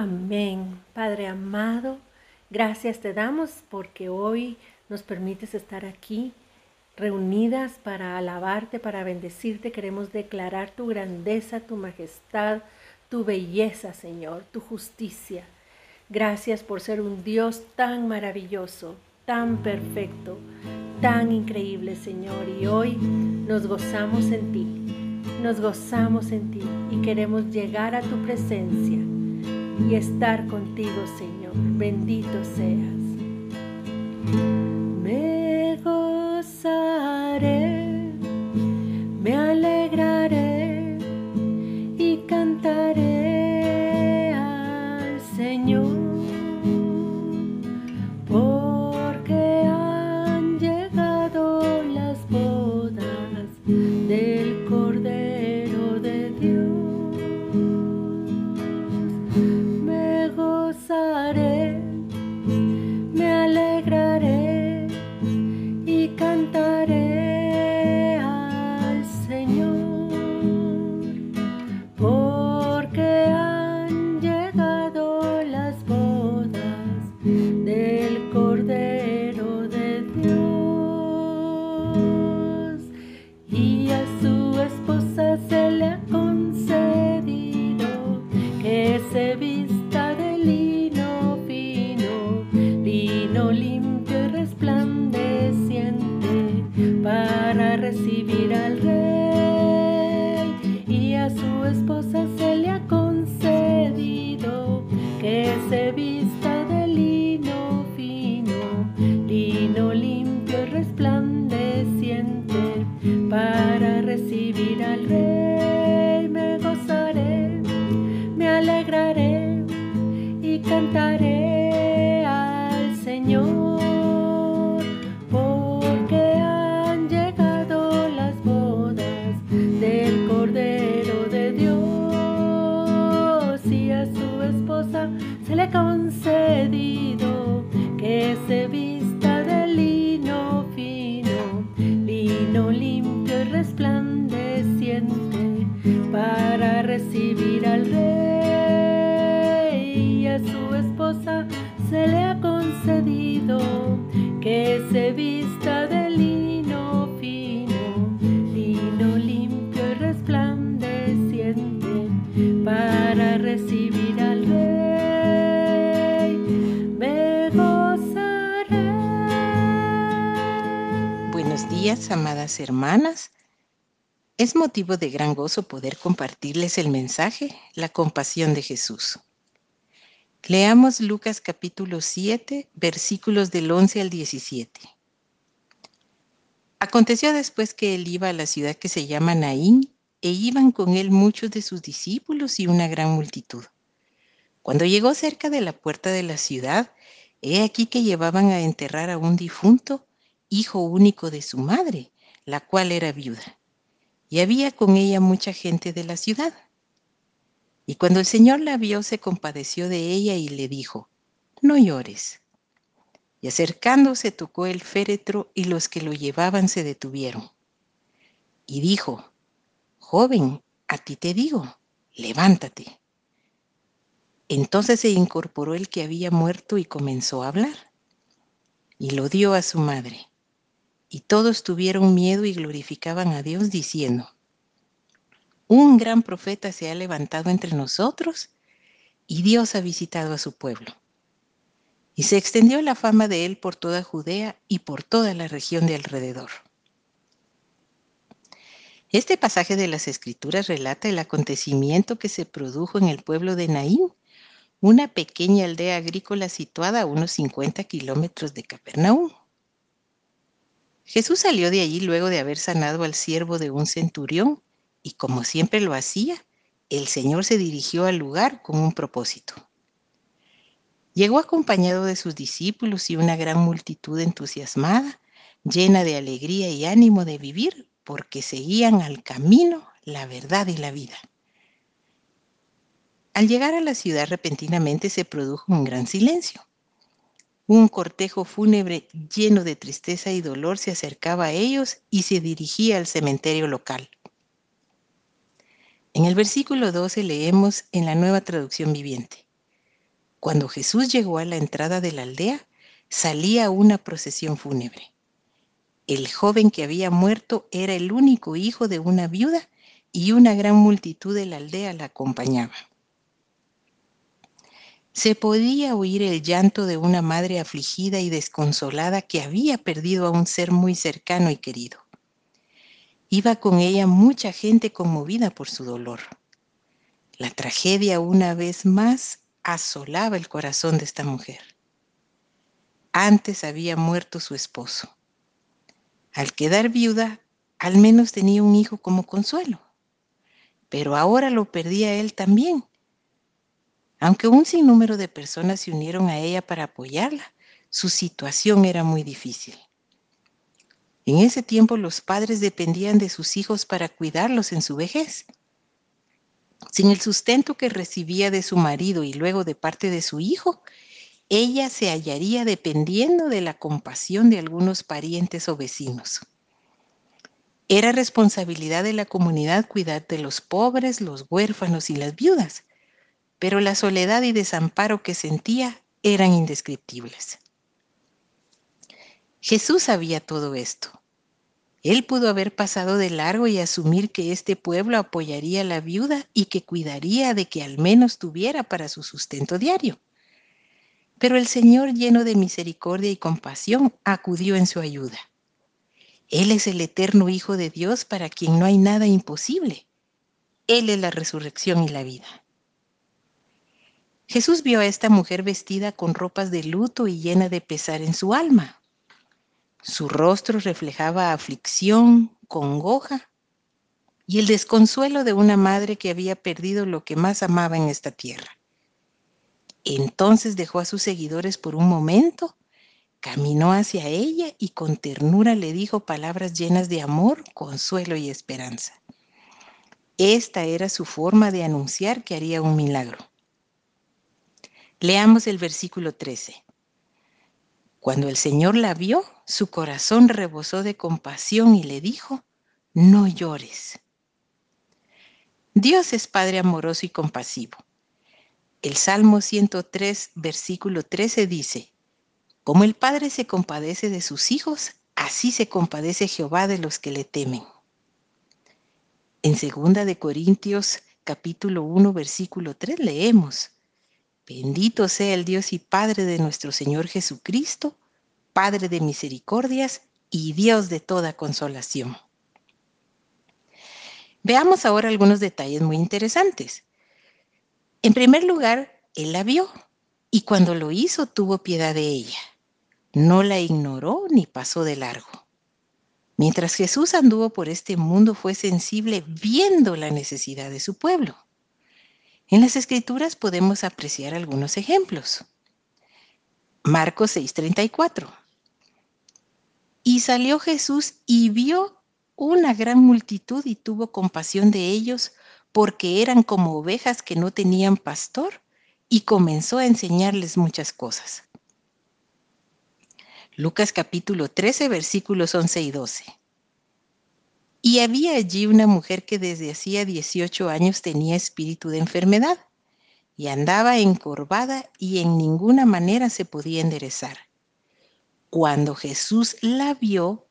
Amén. Padre amado, gracias te damos porque hoy nos permites estar aquí reunidas para alabarte, para bendecirte. Queremos declarar tu grandeza, tu majestad, tu belleza, Señor, tu justicia. Gracias por ser un Dios tan maravilloso, tan perfecto, tan increíble, Señor. Y hoy nos gozamos en ti, nos gozamos en ti y queremos llegar a tu presencia y estar contigo, Señor. Bendito seas. Me gozaré, me alegraré hermanas. Es motivo de gran gozo poder compartirles el mensaje, la compasión de Jesús. Leamos Lucas capítulo 7, versículos del 11 al 17. Aconteció después que él iba a la ciudad que se llama Naín, e iban con él muchos de sus discípulos y una gran multitud. Cuando llegó cerca de la puerta de la ciudad, he aquí que llevaban a enterrar a un difunto, hijo único de su madre, la cual era viuda. Y había con ella mucha gente de la ciudad. Y cuando el Señor la vio, se compadeció de ella y le dijo, no llores. Y acercándose tocó el féretro y los que lo llevaban se detuvieron. Y dijo, joven, a ti te digo, levántate. Entonces se incorporó el que había muerto y comenzó a hablar. Y lo dio a su madre. Y todos tuvieron miedo y glorificaban a Dios diciendo, un gran profeta se ha levantado entre nosotros y Dios ha visitado a su pueblo. Y se extendió la fama de él por toda Judea y por toda la región de alrededor. Este pasaje de las Escrituras relata el acontecimiento que se produjo en el pueblo de Naín, una pequeña aldea agrícola situada a unos 50 kilómetros de Capernaum. Jesús salió de allí luego de haber sanado al siervo de un centurión y como siempre lo hacía, el Señor se dirigió al lugar con un propósito. Llegó acompañado de sus discípulos y una gran multitud entusiasmada, llena de alegría y ánimo de vivir, porque seguían al camino, la verdad y la vida. Al llegar a la ciudad repentinamente se produjo un gran silencio. Un cortejo fúnebre lleno de tristeza y dolor se acercaba a ellos y se dirigía al cementerio local. En el versículo 12 leemos en la nueva traducción viviente. cuando Jesús llegó a la entrada de la aldea, salía una procesión fúnebre. El joven que había muerto era el único hijo de una viuda y una gran multitud de la aldea la acompañaba. Se podía oír el llanto de una madre afligida y desconsolada que había perdido a un ser muy cercano y querido. Iba con ella mucha gente conmovida por su dolor. La tragedia una vez más asolaba el corazón de esta mujer. Antes había muerto su esposo. Al quedar viuda, al menos tenía un hijo como consuelo. Pero ahora lo perdía él también. Aunque un sinnúmero de personas se unieron a ella para apoyarla, su situación era muy difícil. En ese tiempo los padres dependían de sus hijos para cuidarlos en su vejez. Sin el sustento que recibía de su marido y luego de parte de su hijo, ella se hallaría dependiendo de la compasión de algunos parientes o vecinos. Era responsabilidad de la comunidad cuidar de los pobres, los huérfanos y las viudas, pero la soledad y desamparo que sentía eran indescriptibles. Jesús sabía todo esto. Él pudo haber pasado de largo y asumir que este pueblo apoyaría a la viuda y que cuidaría de que al menos tuviera para su sustento diario. Pero el Señor, lleno de misericordia y compasión, acudió en su ayuda. Él es el eterno Hijo de Dios para quien no hay nada imposible. Él es la resurrección y la vida. Jesús vio a esta mujer vestida con ropas de luto y llena de pesar en su alma. Su rostro reflejaba aflicción, congoja y el desconsuelo de una madre que había perdido lo que más amaba en esta tierra. Entonces dejó a sus seguidores por un momento, caminó hacia ella y con ternura le dijo palabras llenas de amor, consuelo y esperanza. Esta era su forma de anunciar que haría un milagro. Leamos el versículo 13. Cuando el Señor la vio, su corazón rebosó de compasión y le dijo, no llores. Dios es Padre amoroso y compasivo. El Salmo 103, versículo 13 dice, como el Padre se compadece de sus hijos, así se compadece Jehová de los que le temen. En 2 de Corintios capítulo 1 versículo 3 leemos, Bendito sea el Dios y Padre de nuestro Señor Jesucristo, Padre de misericordias y Dios de toda consolación. Veamos ahora algunos detalles muy interesantes. En primer lugar, Él la vio y cuando lo hizo tuvo piedad de ella. No la ignoró ni pasó de largo. Mientras Jesús anduvo por este mundo fue sensible viendo la necesidad de su pueblo. En las escrituras podemos apreciar algunos ejemplos. Marcos 6:34. Y salió Jesús y vio una gran multitud y tuvo compasión de ellos porque eran como ovejas que no tenían pastor y comenzó a enseñarles muchas cosas. Lucas capítulo 13 versículos 11 y 12. Y había allí una mujer que desde hacía 18 años tenía espíritu de enfermedad y andaba encorvada y en ninguna manera se podía enderezar. Cuando Jesús la vio,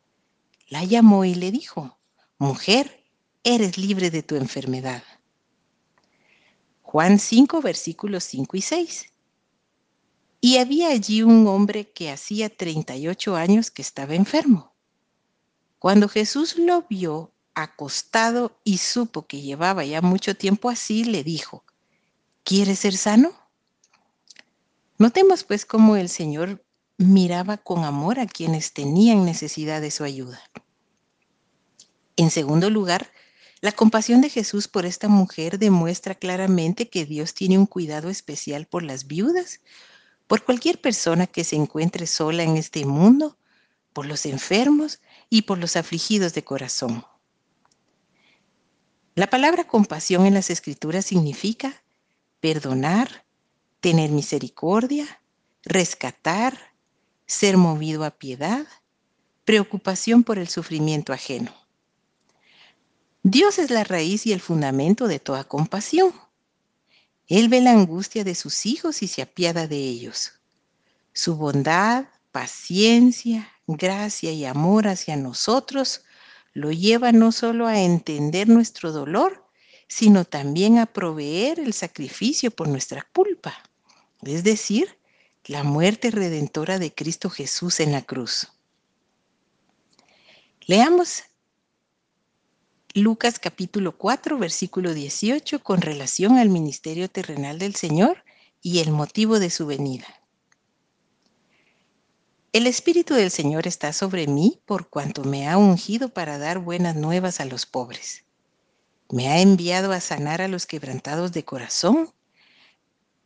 la llamó y le dijo, Mujer, eres libre de tu enfermedad. Juan 5, versículos 5 y 6. Y había allí un hombre que hacía 38 años que estaba enfermo. Cuando Jesús lo vio acostado y supo que llevaba ya mucho tiempo así, le dijo, ¿quieres ser sano? Notemos pues cómo el Señor miraba con amor a quienes tenían necesidad de su ayuda. En segundo lugar, la compasión de Jesús por esta mujer demuestra claramente que Dios tiene un cuidado especial por las viudas, por cualquier persona que se encuentre sola en este mundo, por los enfermos y por los afligidos de corazón. La palabra compasión en las escrituras significa perdonar, tener misericordia, rescatar, ser movido a piedad, preocupación por el sufrimiento ajeno. Dios es la raíz y el fundamento de toda compasión. Él ve la angustia de sus hijos y se apiada de ellos. Su bondad, paciencia, gracia y amor hacia nosotros lo lleva no solo a entender nuestro dolor, sino también a proveer el sacrificio por nuestra culpa, es decir, la muerte redentora de Cristo Jesús en la cruz. Leamos Lucas capítulo 4, versículo 18, con relación al ministerio terrenal del Señor y el motivo de su venida. El Espíritu del Señor está sobre mí por cuanto me ha ungido para dar buenas nuevas a los pobres. Me ha enviado a sanar a los quebrantados de corazón,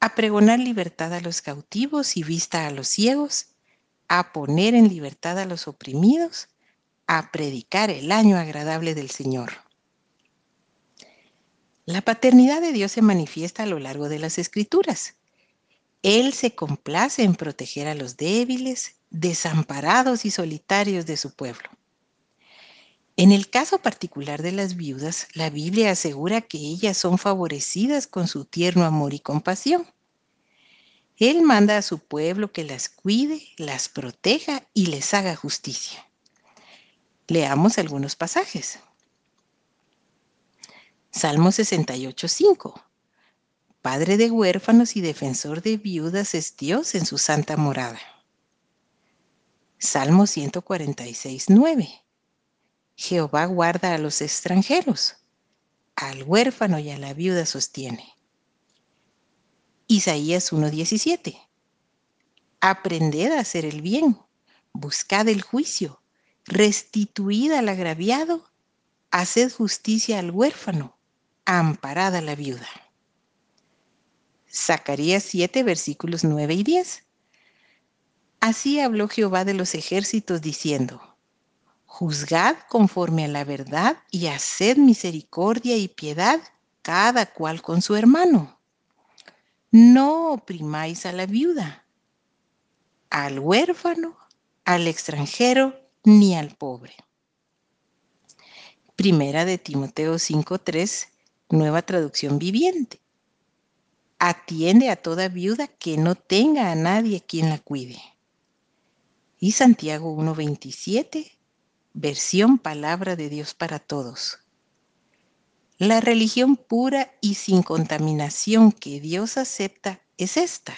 a pregonar libertad a los cautivos y vista a los ciegos, a poner en libertad a los oprimidos, a predicar el año agradable del Señor. La paternidad de Dios se manifiesta a lo largo de las escrituras. Él se complace en proteger a los débiles, desamparados y solitarios de su pueblo. En el caso particular de las viudas, la Biblia asegura que ellas son favorecidas con su tierno amor y compasión. Él manda a su pueblo que las cuide, las proteja y les haga justicia. Leamos algunos pasajes. Salmo 68.5. Padre de huérfanos y defensor de viudas es Dios en su santa morada. Salmo 146, 9. Jehová guarda a los extranjeros, al huérfano y a la viuda sostiene. Isaías 1:17. Aprended a hacer el bien, buscad el juicio, restituid al agraviado, haced justicia al huérfano, amparad a la viuda. Zacarías 7, versículos 9 y 10. Así habló Jehová de los ejércitos diciendo, Juzgad conforme a la verdad y haced misericordia y piedad cada cual con su hermano. No oprimáis a la viuda, al huérfano, al extranjero, ni al pobre. Primera de Timoteo 5.3, nueva traducción viviente. Atiende a toda viuda que no tenga a nadie quien la cuide y Santiago 1.27, versión Palabra de Dios para Todos. La religión pura y sin contaminación que Dios acepta es esta,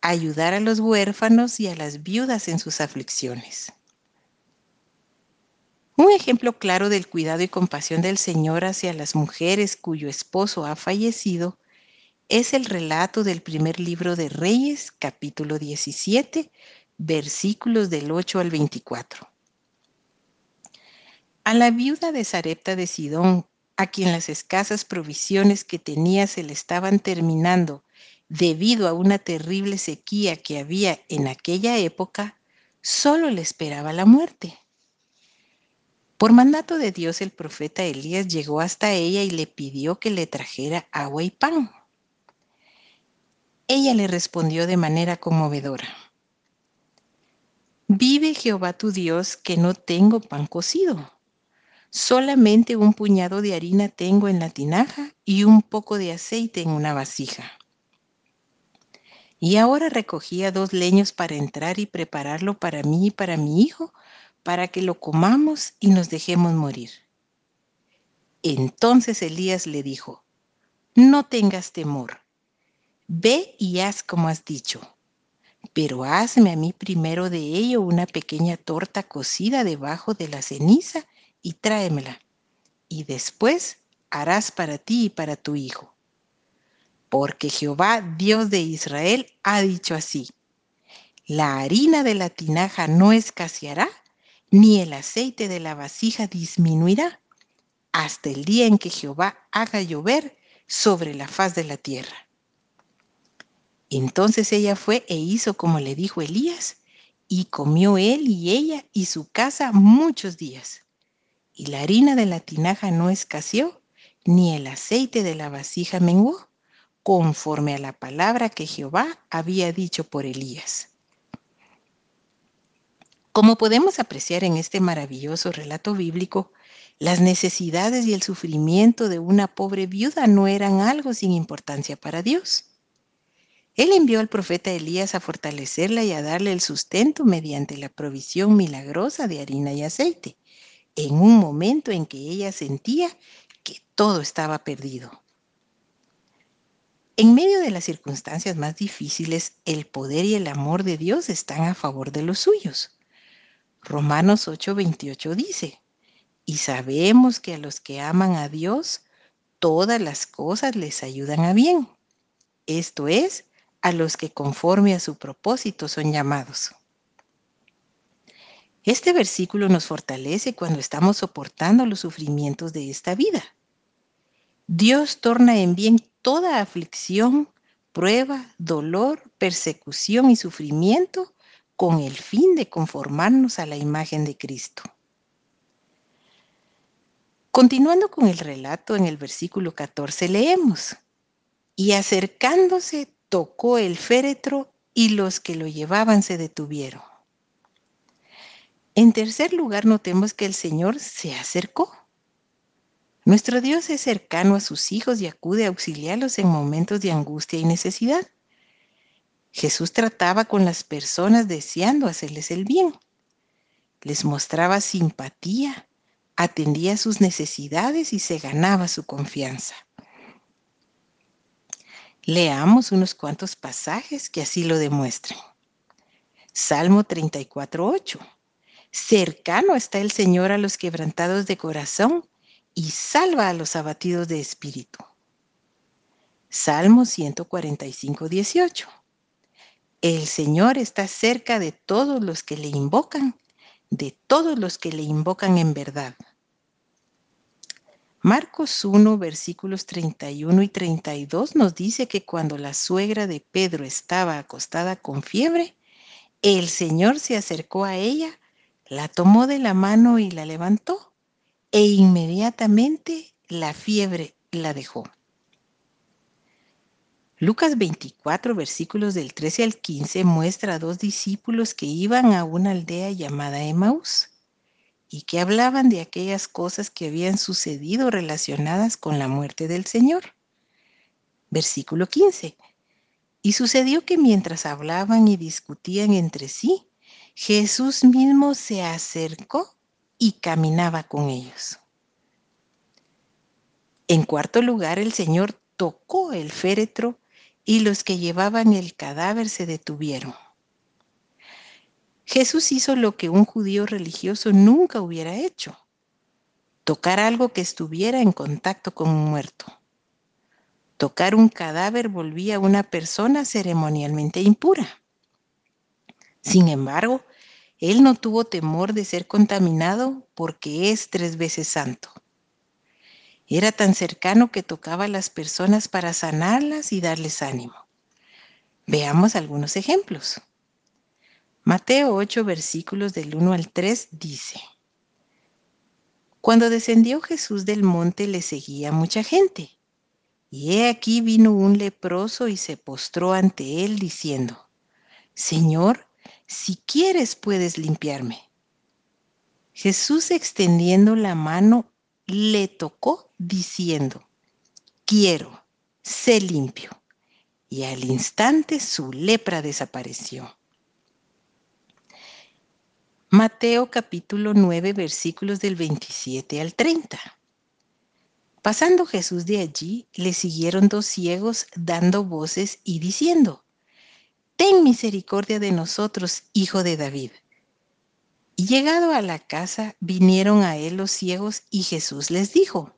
ayudar a los huérfanos y a las viudas en sus aflicciones. Un ejemplo claro del cuidado y compasión del Señor hacia las mujeres cuyo esposo ha fallecido es el relato del primer libro de Reyes, capítulo 17, versículos del 8 al 24. A la viuda de Sarepta de Sidón, a quien las escasas provisiones que tenía se le estaban terminando debido a una terrible sequía que había en aquella época, solo le esperaba la muerte. Por mandato de Dios el profeta Elías llegó hasta ella y le pidió que le trajera agua y pan. Ella le respondió de manera conmovedora. Vive Jehová tu Dios que no tengo pan cocido. Solamente un puñado de harina tengo en la tinaja y un poco de aceite en una vasija. Y ahora recogía dos leños para entrar y prepararlo para mí y para mi hijo, para que lo comamos y nos dejemos morir. Entonces Elías le dijo, no tengas temor, ve y haz como has dicho pero hazme a mí primero de ello una pequeña torta cocida debajo de la ceniza y tráemela. Y después harás para ti y para tu hijo. Porque Jehová, Dios de Israel, ha dicho así, la harina de la tinaja no escaseará, ni el aceite de la vasija disminuirá, hasta el día en que Jehová haga llover sobre la faz de la tierra. Entonces ella fue e hizo como le dijo Elías, y comió él y ella y su casa muchos días. Y la harina de la tinaja no escaseó, ni el aceite de la vasija menguó, conforme a la palabra que Jehová había dicho por Elías. Como podemos apreciar en este maravilloso relato bíblico, las necesidades y el sufrimiento de una pobre viuda no eran algo sin importancia para Dios. Él envió al profeta Elías a fortalecerla y a darle el sustento mediante la provisión milagrosa de harina y aceite, en un momento en que ella sentía que todo estaba perdido. En medio de las circunstancias más difíciles, el poder y el amor de Dios están a favor de los suyos. Romanos 8:28 dice, y sabemos que a los que aman a Dios, todas las cosas les ayudan a bien. Esto es, a los que conforme a su propósito son llamados. Este versículo nos fortalece cuando estamos soportando los sufrimientos de esta vida. Dios torna en bien toda aflicción, prueba, dolor, persecución y sufrimiento con el fin de conformarnos a la imagen de Cristo. Continuando con el relato en el versículo 14 leemos, y acercándose tocó el féretro y los que lo llevaban se detuvieron. En tercer lugar, notemos que el Señor se acercó. Nuestro Dios es cercano a sus hijos y acude a auxiliarlos en momentos de angustia y necesidad. Jesús trataba con las personas deseando hacerles el bien. Les mostraba simpatía, atendía sus necesidades y se ganaba su confianza. Leamos unos cuantos pasajes que así lo demuestren. Salmo 34.8. Cercano está el Señor a los quebrantados de corazón y salva a los abatidos de espíritu. Salmo 145.18. El Señor está cerca de todos los que le invocan, de todos los que le invocan en verdad. Marcos 1, versículos 31 y 32 nos dice que cuando la suegra de Pedro estaba acostada con fiebre, el Señor se acercó a ella, la tomó de la mano y la levantó, e inmediatamente la fiebre la dejó. Lucas 24, versículos del 13 al 15 muestra a dos discípulos que iban a una aldea llamada Emaús y que hablaban de aquellas cosas que habían sucedido relacionadas con la muerte del Señor. Versículo 15. Y sucedió que mientras hablaban y discutían entre sí, Jesús mismo se acercó y caminaba con ellos. En cuarto lugar, el Señor tocó el féretro y los que llevaban el cadáver se detuvieron. Jesús hizo lo que un judío religioso nunca hubiera hecho, tocar algo que estuviera en contacto con un muerto. Tocar un cadáver volvía a una persona ceremonialmente impura. Sin embargo, él no tuvo temor de ser contaminado porque es tres veces santo. Era tan cercano que tocaba a las personas para sanarlas y darles ánimo. Veamos algunos ejemplos. Mateo 8, versículos del 1 al 3 dice, Cuando descendió Jesús del monte le seguía mucha gente, y he aquí vino un leproso y se postró ante él diciendo, Señor, si quieres puedes limpiarme. Jesús extendiendo la mano le tocó diciendo, quiero, sé limpio. Y al instante su lepra desapareció. Mateo capítulo 9 versículos del 27 al 30. Pasando Jesús de allí, le siguieron dos ciegos dando voces y diciendo, Ten misericordia de nosotros, hijo de David. Y llegado a la casa, vinieron a él los ciegos y Jesús les dijo,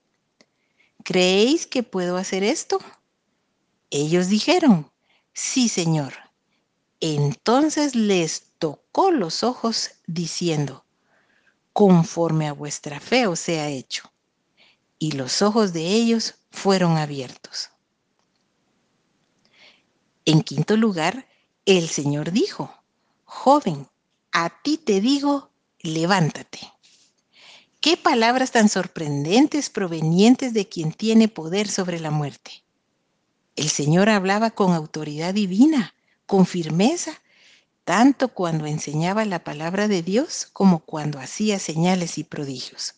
¿creéis que puedo hacer esto? Ellos dijeron, sí, Señor. Entonces les tocó los ojos diciendo, conforme a vuestra fe os sea hecho. Y los ojos de ellos fueron abiertos. En quinto lugar, el Señor dijo, joven, a ti te digo, levántate. Qué palabras tan sorprendentes provenientes de quien tiene poder sobre la muerte. El Señor hablaba con autoridad divina, con firmeza tanto cuando enseñaba la palabra de Dios como cuando hacía señales y prodigios.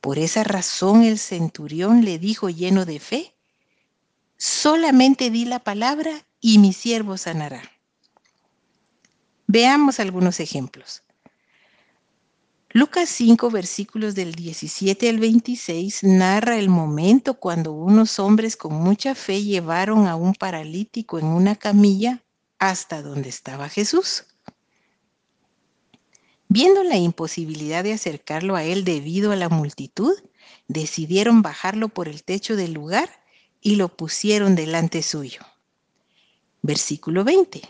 Por esa razón el centurión le dijo lleno de fe, solamente di la palabra y mi siervo sanará. Veamos algunos ejemplos. Lucas 5, versículos del 17 al 26, narra el momento cuando unos hombres con mucha fe llevaron a un paralítico en una camilla hasta donde estaba Jesús. Viendo la imposibilidad de acercarlo a él debido a la multitud, decidieron bajarlo por el techo del lugar y lo pusieron delante suyo. Versículo 20.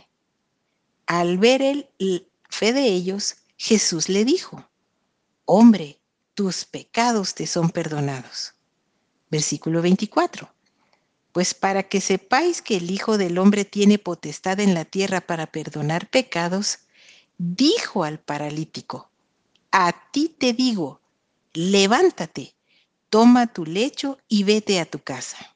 Al ver el fe de ellos, Jesús le dijo, hombre, tus pecados te son perdonados. Versículo 24. Pues para que sepáis que el Hijo del Hombre tiene potestad en la tierra para perdonar pecados, dijo al paralítico, a ti te digo, levántate, toma tu lecho y vete a tu casa.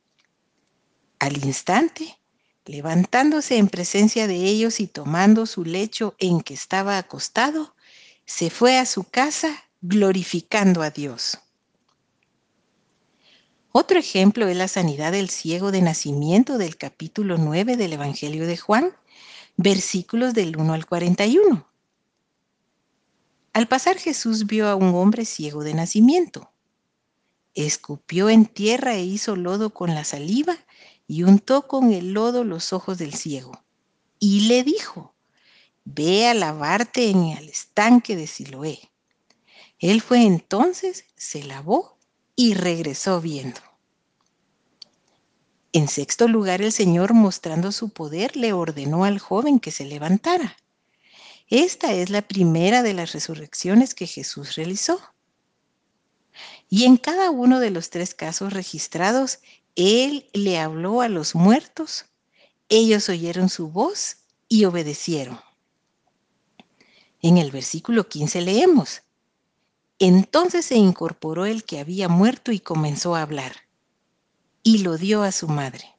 Al instante, levantándose en presencia de ellos y tomando su lecho en que estaba acostado, se fue a su casa glorificando a Dios. Otro ejemplo es la sanidad del ciego de nacimiento del capítulo 9 del Evangelio de Juan, versículos del 1 al 41. Al pasar Jesús vio a un hombre ciego de nacimiento. Escupió en tierra e hizo lodo con la saliva y untó con el lodo los ojos del ciego. Y le dijo, ve a lavarte en el estanque de Siloé. Él fue entonces, se lavó y regresó viendo. En sexto lugar, el Señor, mostrando su poder, le ordenó al joven que se levantara. Esta es la primera de las resurrecciones que Jesús realizó. Y en cada uno de los tres casos registrados, Él le habló a los muertos, ellos oyeron su voz y obedecieron. En el versículo 15 leemos, entonces se incorporó el que había muerto y comenzó a hablar, y lo dio a su madre.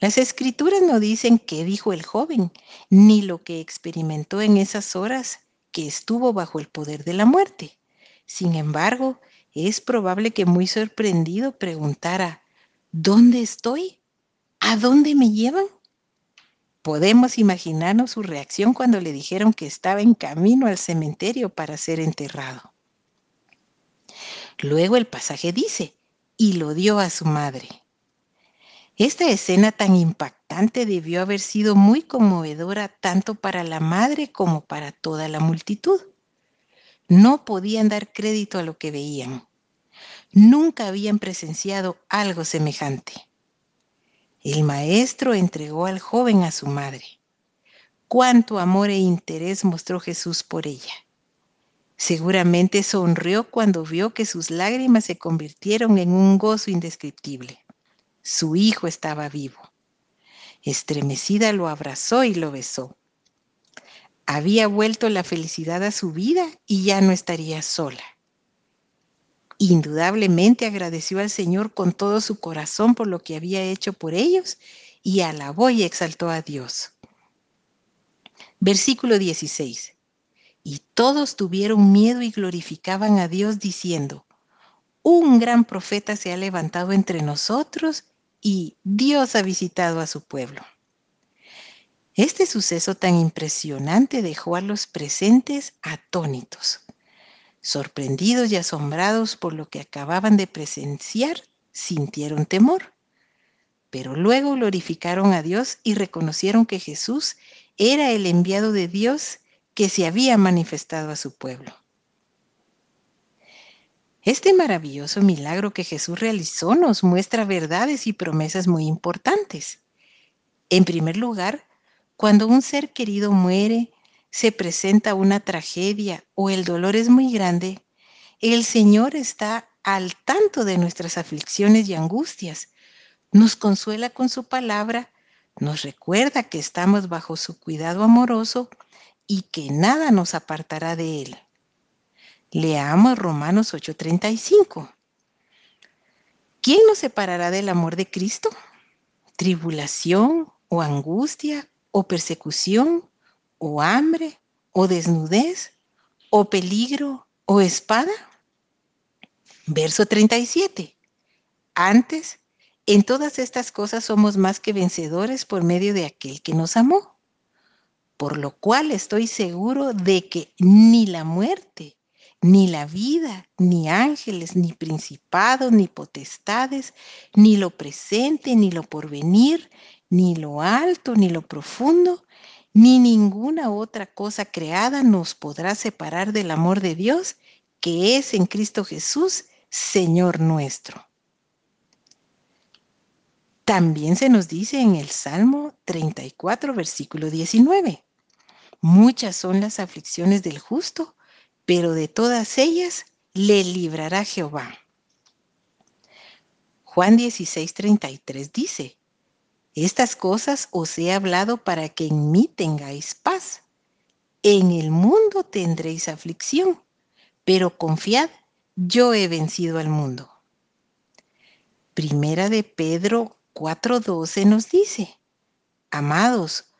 Las escrituras no dicen qué dijo el joven, ni lo que experimentó en esas horas que estuvo bajo el poder de la muerte. Sin embargo, es probable que muy sorprendido preguntara, ¿dónde estoy? ¿A dónde me llevan? Podemos imaginarnos su reacción cuando le dijeron que estaba en camino al cementerio para ser enterrado. Luego el pasaje dice, y lo dio a su madre. Esta escena tan impactante debió haber sido muy conmovedora tanto para la madre como para toda la multitud. No podían dar crédito a lo que veían. Nunca habían presenciado algo semejante. El maestro entregó al joven a su madre. Cuánto amor e interés mostró Jesús por ella. Seguramente sonrió cuando vio que sus lágrimas se convirtieron en un gozo indescriptible. Su hijo estaba vivo. Estremecida lo abrazó y lo besó. Había vuelto la felicidad a su vida y ya no estaría sola. Indudablemente agradeció al Señor con todo su corazón por lo que había hecho por ellos y alabó y exaltó a Dios. Versículo 16. Y todos tuvieron miedo y glorificaban a Dios diciendo, un gran profeta se ha levantado entre nosotros y Dios ha visitado a su pueblo. Este suceso tan impresionante dejó a los presentes atónitos. Sorprendidos y asombrados por lo que acababan de presenciar, sintieron temor. Pero luego glorificaron a Dios y reconocieron que Jesús era el enviado de Dios que se había manifestado a su pueblo. Este maravilloso milagro que Jesús realizó nos muestra verdades y promesas muy importantes. En primer lugar, cuando un ser querido muere, se presenta una tragedia o el dolor es muy grande, el Señor está al tanto de nuestras aflicciones y angustias. Nos consuela con su palabra, nos recuerda que estamos bajo su cuidado amoroso y que nada nos apartará de él. Leamos Romanos 8:35. ¿Quién nos separará del amor de Cristo? ¿Tribulación o angustia o persecución, o hambre, o desnudez, o peligro, o espada? Verso 37. Antes, en todas estas cosas somos más que vencedores por medio de aquel que nos amó. Por lo cual estoy seguro de que ni la muerte, ni la vida, ni ángeles, ni principados, ni potestades, ni lo presente, ni lo porvenir, ni lo alto, ni lo profundo, ni ninguna otra cosa creada nos podrá separar del amor de Dios que es en Cristo Jesús, Señor nuestro. También se nos dice en el Salmo 34, versículo 19, muchas son las aflicciones del justo, pero de todas ellas le librará Jehová. Juan 16, 33 dice, estas cosas os he hablado para que en mí tengáis paz. En el mundo tendréis aflicción, pero confiad, yo he vencido al mundo. Primera de Pedro 4:12 nos dice, Amados,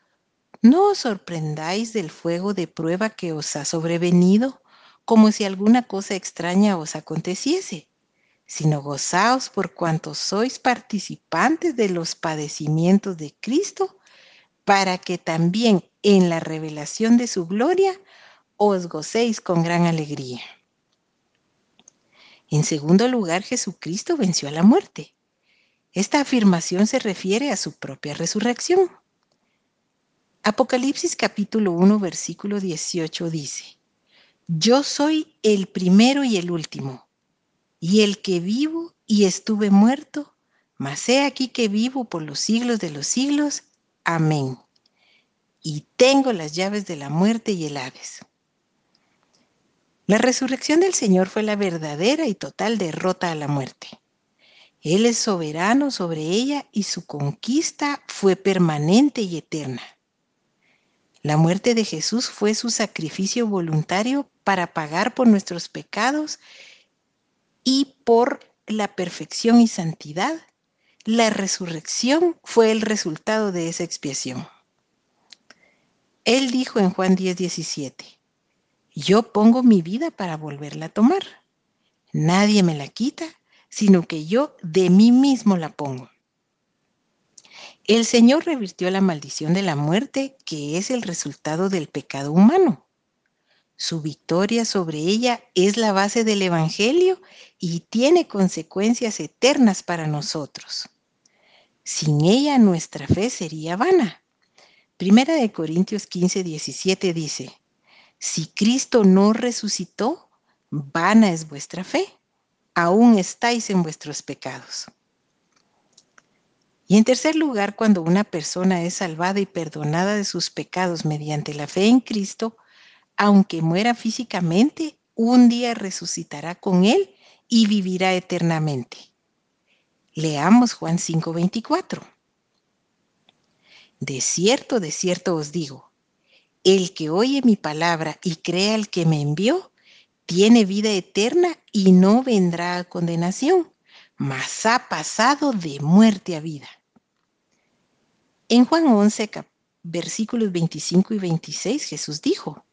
no os sorprendáis del fuego de prueba que os ha sobrevenido, como si alguna cosa extraña os aconteciese, sino gozaos por cuanto sois participantes de los padecimientos de Cristo, para que también en la revelación de su gloria os gocéis con gran alegría. En segundo lugar, Jesucristo venció a la muerte. Esta afirmación se refiere a su propia resurrección. Apocalipsis capítulo 1 versículo 18 dice, Yo soy el primero y el último, y el que vivo y estuve muerto, mas he aquí que vivo por los siglos de los siglos. Amén. Y tengo las llaves de la muerte y el Hades. La resurrección del Señor fue la verdadera y total derrota a la muerte. Él es soberano sobre ella y su conquista fue permanente y eterna. La muerte de Jesús fue su sacrificio voluntario para pagar por nuestros pecados y por la perfección y santidad. La resurrección fue el resultado de esa expiación. Él dijo en Juan 10, 17, yo pongo mi vida para volverla a tomar. Nadie me la quita sino que yo de mí mismo la pongo. El Señor revirtió la maldición de la muerte, que es el resultado del pecado humano. Su victoria sobre ella es la base del Evangelio y tiene consecuencias eternas para nosotros. Sin ella nuestra fe sería vana. Primera de Corintios 15, 17 dice, si Cristo no resucitó, vana es vuestra fe aún estáis en vuestros pecados. Y en tercer lugar, cuando una persona es salvada y perdonada de sus pecados mediante la fe en Cristo, aunque muera físicamente, un día resucitará con Él y vivirá eternamente. Leamos Juan 5:24. De cierto, de cierto os digo, el que oye mi palabra y crea al que me envió, tiene vida eterna y no vendrá a condenación, mas ha pasado de muerte a vida. En Juan 11, versículos 25 y 26, Jesús dijo,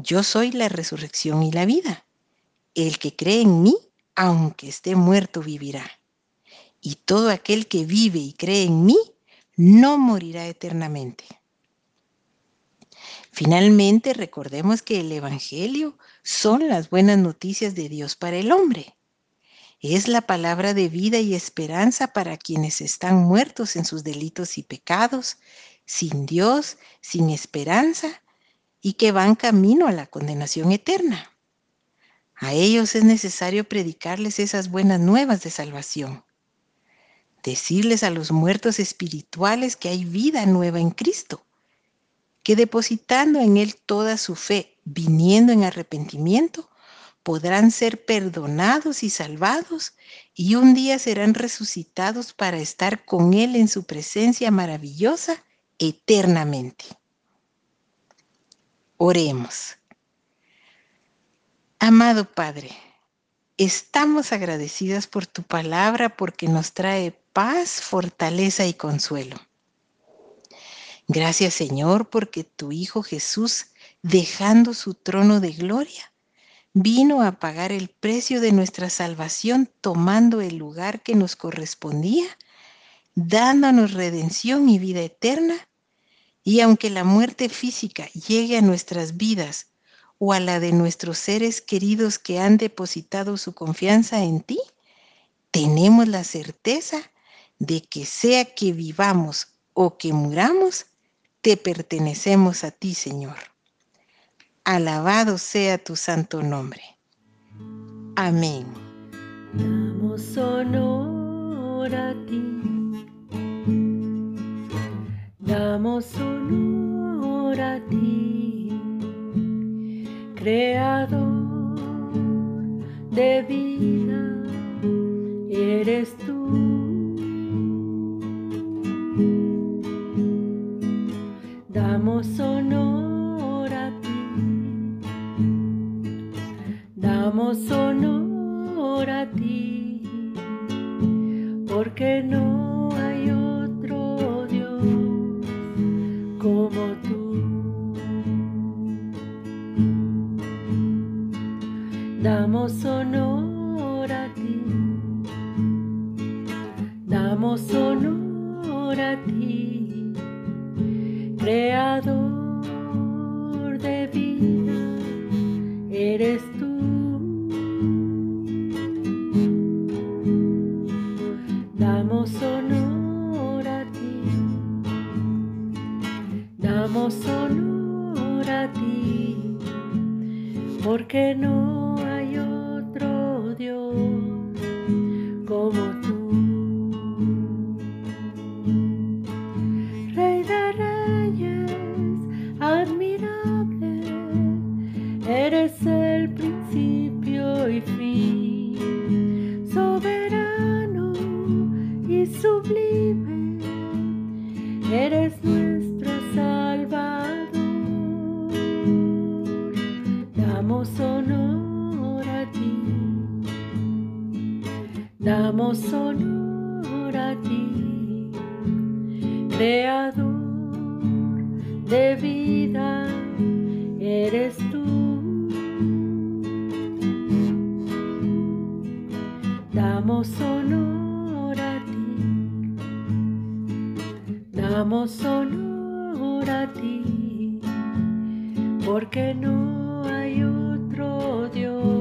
Yo soy la resurrección y la vida. El que cree en mí, aunque esté muerto, vivirá. Y todo aquel que vive y cree en mí, no morirá eternamente. Finalmente, recordemos que el Evangelio son las buenas noticias de Dios para el hombre. Es la palabra de vida y esperanza para quienes están muertos en sus delitos y pecados, sin Dios, sin esperanza y que van camino a la condenación eterna. A ellos es necesario predicarles esas buenas nuevas de salvación. Decirles a los muertos espirituales que hay vida nueva en Cristo que depositando en Él toda su fe, viniendo en arrepentimiento, podrán ser perdonados y salvados y un día serán resucitados para estar con Él en su presencia maravillosa eternamente. Oremos. Amado Padre, estamos agradecidas por tu palabra porque nos trae paz, fortaleza y consuelo. Gracias Señor porque tu Hijo Jesús, dejando su trono de gloria, vino a pagar el precio de nuestra salvación tomando el lugar que nos correspondía, dándonos redención y vida eterna. Y aunque la muerte física llegue a nuestras vidas o a la de nuestros seres queridos que han depositado su confianza en ti, tenemos la certeza de que sea que vivamos o que muramos, te pertenecemos a ti, Señor. Alabado sea tu santo nombre. Amén. Damos honor a ti. Honor a ti, porque no porque no hay otro Dios.